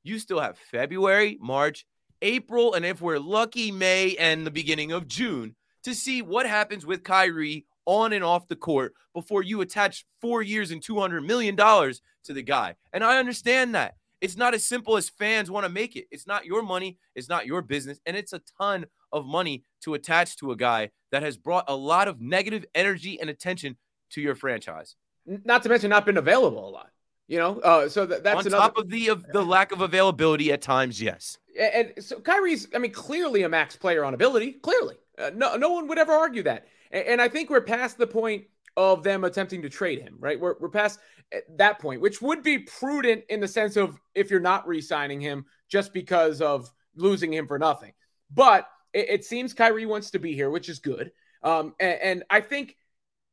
You still have February, March, April, and if we're lucky, May and the beginning of June to see what happens with Kyrie on and off the court before you attach four years and $200 million to the guy. And I understand that. It's not as simple as fans want to make it. It's not your money, it's not your business, and it's a ton of money to attach to a guy that has brought a lot of negative energy and attention to your franchise. Not to mention not been available a lot. You know, uh, so that, that's on another... top of the of the lack of availability at times. Yes, and so Kyrie's, I mean, clearly a max player on ability. Clearly, uh, no, no one would ever argue that. And, and, I think we're past the point of them attempting to trade him. Right, we're we're past eh, that point, which would be prudent in the sense of if you're not re-signing him just because of losing him for nothing. But it, it seems Kyrie wants to be here, which is good. Um, and, and I think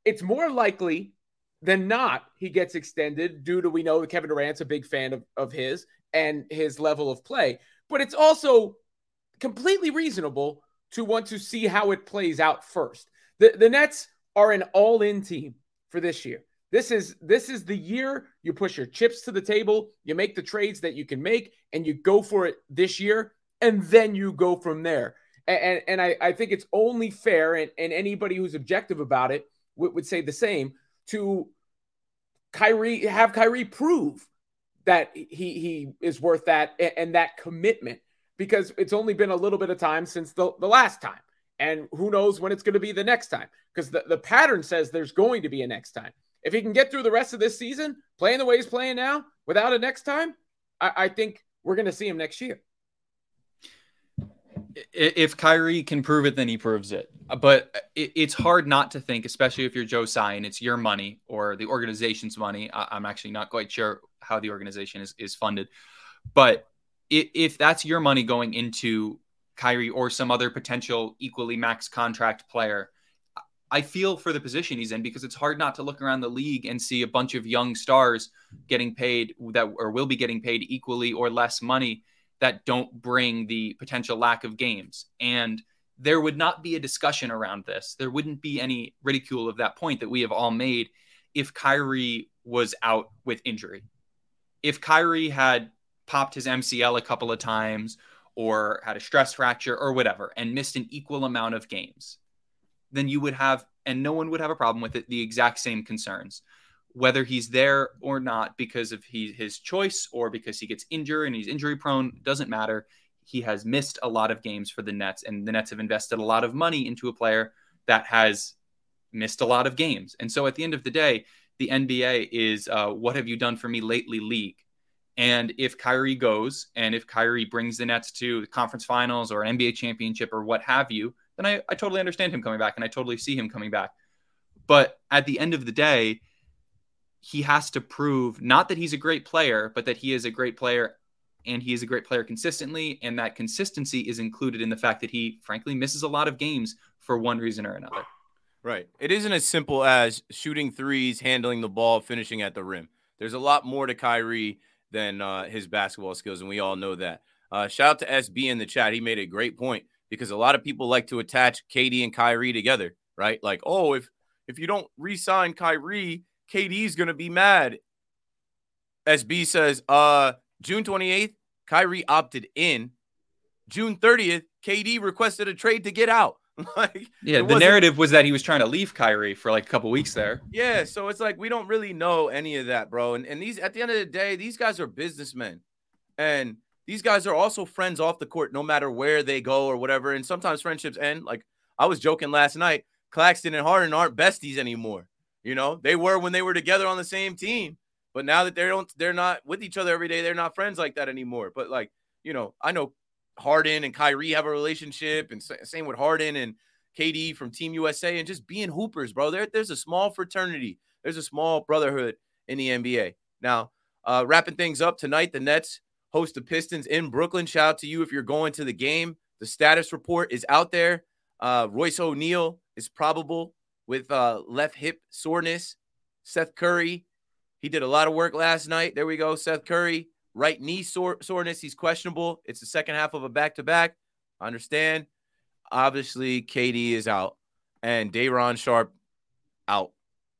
it's more likely than not he gets extended due to we know Kevin Durant's a big fan of, of his and his level of play. But it's also completely reasonable to want to see how it plays out first. The the Nets are an all-in team for this year. This is this is the year you push your chips to the table, you make the trades that you can make, and you go for it this year, and then you go from there. And and, and I, I think it's only fair, and, and anybody who's objective about it would, would say the same to Kyrie have Kyrie prove that he he is worth that and that commitment because it's only been a little bit of time since the, the last time. And who knows when it's going to be the next time because the, the pattern says there's going to be a next time. If he can get through the rest of this season playing the way he's playing now without a next time, I, I think we're going to see him next year. If Kyrie can prove it, then he proves it. But it's hard not to think, especially if you're Joe Tsai and it's your money or the organization's money. I'm actually not quite sure how the organization is, is funded. But if that's your money going into Kyrie or some other potential equally max contract player, I feel for the position he's in because it's hard not to look around the league and see a bunch of young stars getting paid that or will be getting paid equally or less money that don't bring the potential lack of games. And there would not be a discussion around this. There wouldn't be any ridicule of that point that we have all made if Kyrie was out with injury. If Kyrie had popped his MCL a couple of times or had a stress fracture or whatever and missed an equal amount of games, then you would have, and no one would have a problem with it, the exact same concerns. Whether he's there or not because of he, his choice or because he gets injured and he's injury prone, doesn't matter he has missed a lot of games for the Nets, and the Nets have invested a lot of money into a player that has missed a lot of games. And so at the end of the day, the NBA is uh, what have you done for me lately league. And if Kyrie goes and if Kyrie brings the Nets to the conference finals or an NBA championship or what have you, then I, I totally understand him coming back and I totally see him coming back. But at the end of the day, he has to prove not that he's a great player, but that he is a great player and he is a great player consistently. And that consistency is included in the fact that he, frankly, misses a lot of games for one reason or another. Right. It isn't as simple as shooting threes, handling the ball, finishing at the rim. There's a lot more to Kyrie than uh, his basketball skills, and we all know that. Uh, shout out to SB in the chat. He made a great point because a lot of people like to attach KD and Kyrie together, right? Like, oh, if if you don't re-sign Kyrie, KD's gonna be mad. SB says, uh, June 28th, Kyrie opted in. June 30th, KD requested a trade to get out. *laughs* like, yeah, the narrative was that he was trying to leave Kyrie for like a couple weeks there. Yeah, so it's like we don't really know any of that, bro. And and these at the end of the day, these guys are businessmen. And these guys are also friends off the court, no matter where they go or whatever. And sometimes friendships end. Like I was joking last night, Claxton and Harden aren't besties anymore. You know, they were when they were together on the same team. But now that they don't, they're not with each other every day. They're not friends like that anymore. But like, you know, I know Harden and Kyrie have a relationship, and same with Harden and KD from Team USA, and just being hoopers, bro. There, there's a small fraternity. There's a small brotherhood in the NBA. Now, uh, wrapping things up tonight, the Nets host the Pistons in Brooklyn. Shout out to you if you're going to the game. The status report is out there. Uh, Royce O'Neal is probable with uh, left hip soreness. Seth Curry, he did a lot of work last night. There we go. Seth Curry, right knee sore- soreness. He's questionable. It's the second half of a back to back. I understand. Obviously, KD is out and Day'Ron Sharpe out,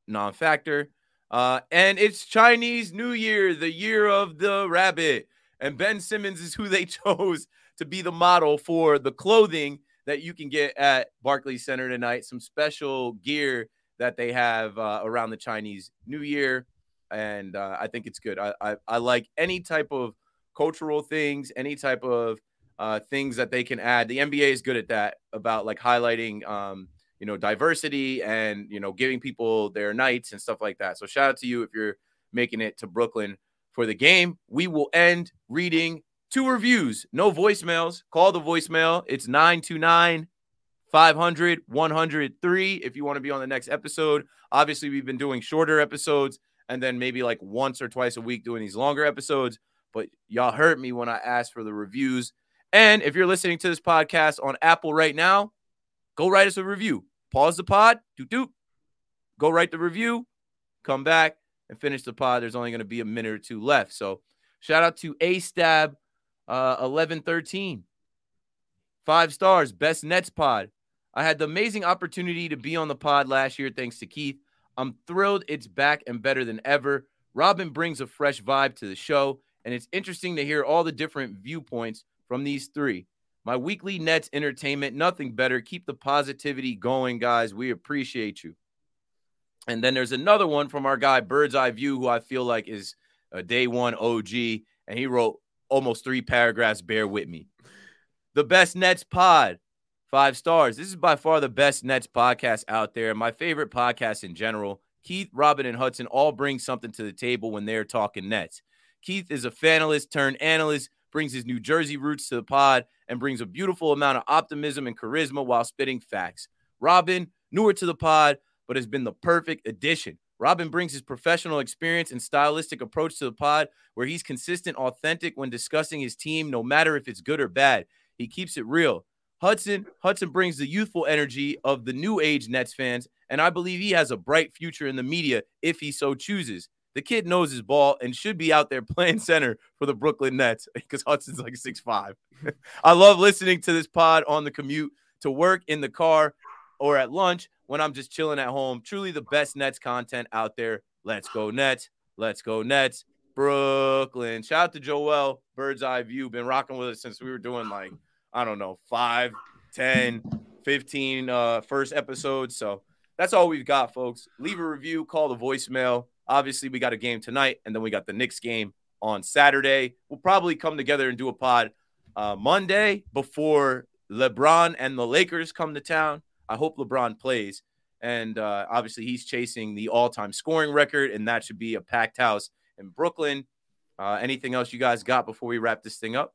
non factor. Uh, and it's Chinese New Year, the year of the rabbit. And Ben Simmons is who they *laughs* chose to be the model for the clothing that you can get at Barclays Center tonight. Some special gear that they have uh, around the Chinese New Year. And uh, I think it's good. I, I, I, like any type of cultural things, any type of uh, things that they can add. The NBA is good at that about like highlighting, um, you know, diversity and, you know, giving people their nights and stuff like that. So shout out to you if you're making it to Brooklyn for the game. We will end reading two reviews, no voicemails. Call the voicemail. It's 929 500 103 if you want to be on the next episode. Obviously, we've been doing shorter episodes and then maybe like once or twice a week doing these longer episodes. But y'all heard me when I asked for the reviews. And if you're listening to this podcast on Apple right now, go write us a review. Pause the pod, doot doot. Go write the review, come back, and finish the pod. There's only going to be a minute or two left. So shout out to A Stab uh, 1113. Five stars, best Nets pod. I had the amazing opportunity to be on the pod last year thanks to Keith. I'm thrilled it's back and better than ever. Robin brings a fresh vibe to the show, and it's interesting to hear all the different viewpoints from these three. My weekly Nets entertainment, nothing better. Keep the positivity going, guys. We appreciate you. And then there's another one from our guy Bird's Eye View, who I feel like is a day one OG, and he wrote almost three paragraphs. Bear with me. The best Nets pod, five stars. This is by far the best Nets podcast out there. My favorite podcast in general. Keith, Robin, and Hudson all bring something to the table when they're talking Nets. Keith is a fanalist turned analyst, brings his New Jersey roots to the pod, and brings a beautiful amount of optimism and charisma while spitting facts. Robin, newer to the pod, but has been the perfect addition. Robin brings his professional experience and stylistic approach to the pod, where he's consistent, authentic when discussing his team, no matter if it's good or bad. He keeps it real. Hudson Hudson brings the youthful energy of the new age Nets fans, and I believe he has a bright future in the media if he so chooses. The kid knows his ball and should be out there *laughs* playing center for the Brooklyn Nets *laughs* because Hudson's like six five. *laughs* I love listening to this pod on the commute to work, in the car, or at lunch when I'm just chilling at home. Truly the best Nets content out there. Let's go Nets. Let's go Nets. Brooklyn. Shout out to Joel, Bird's Eye View. Been rocking with us since we were doing like, I don't know, 5, 10, 15 uh, first episodes. So that's all we've got, folks. Leave a review, call the voicemail. Obviously, we got a game tonight, and then we got the Knicks game on Saturday. We'll probably come together and do a pod uh, Monday before LeBron and the Lakers come to town. I hope LeBron plays. And uh, obviously, he's chasing the all time scoring record, and that should be a packed house in Brooklyn. Uh, anything else you guys got before we wrap this thing up?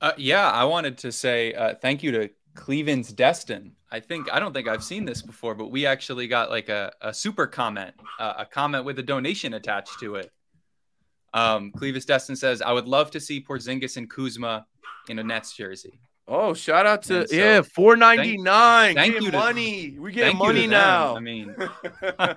Uh, yeah, I wanted to say uh, thank you to Cleveland's Destin. I think I don't think I've seen this before, but we actually got like a, a super comment, uh, a comment with a donation attached to it. Um, Clevis Destin says, "I would love to see Porzingis and Kuzma in a Nets jersey." Oh, shout out to so, yeah, four ninety nine. Thank, thank you, money. To, we get money now. I mean, *laughs*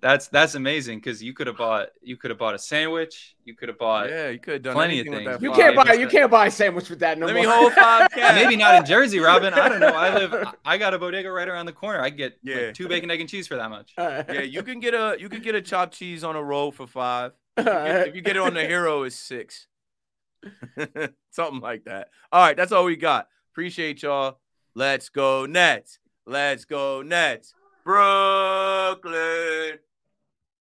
That's that's amazing because you could have bought you could have bought a sandwich. You could have bought Yeah, you could have done plenty of anything with things. that You can't buy you can't buy a sandwich with that no Let more. me hold five *laughs* maybe not in Jersey, *laughs* Robin. I don't know. I live. I got a bodega right around the corner. I get like, Yeah. two bacon, egg, and cheese for that much. Uh, yeah, you can get a you can get a chopped cheese on a roll for five. All If you get it on the hero, it's six. *laughs* Something like that. All right, that's all we got. Appreciate y'all. Let's go Nets. Let's go Nets. Brooklyn.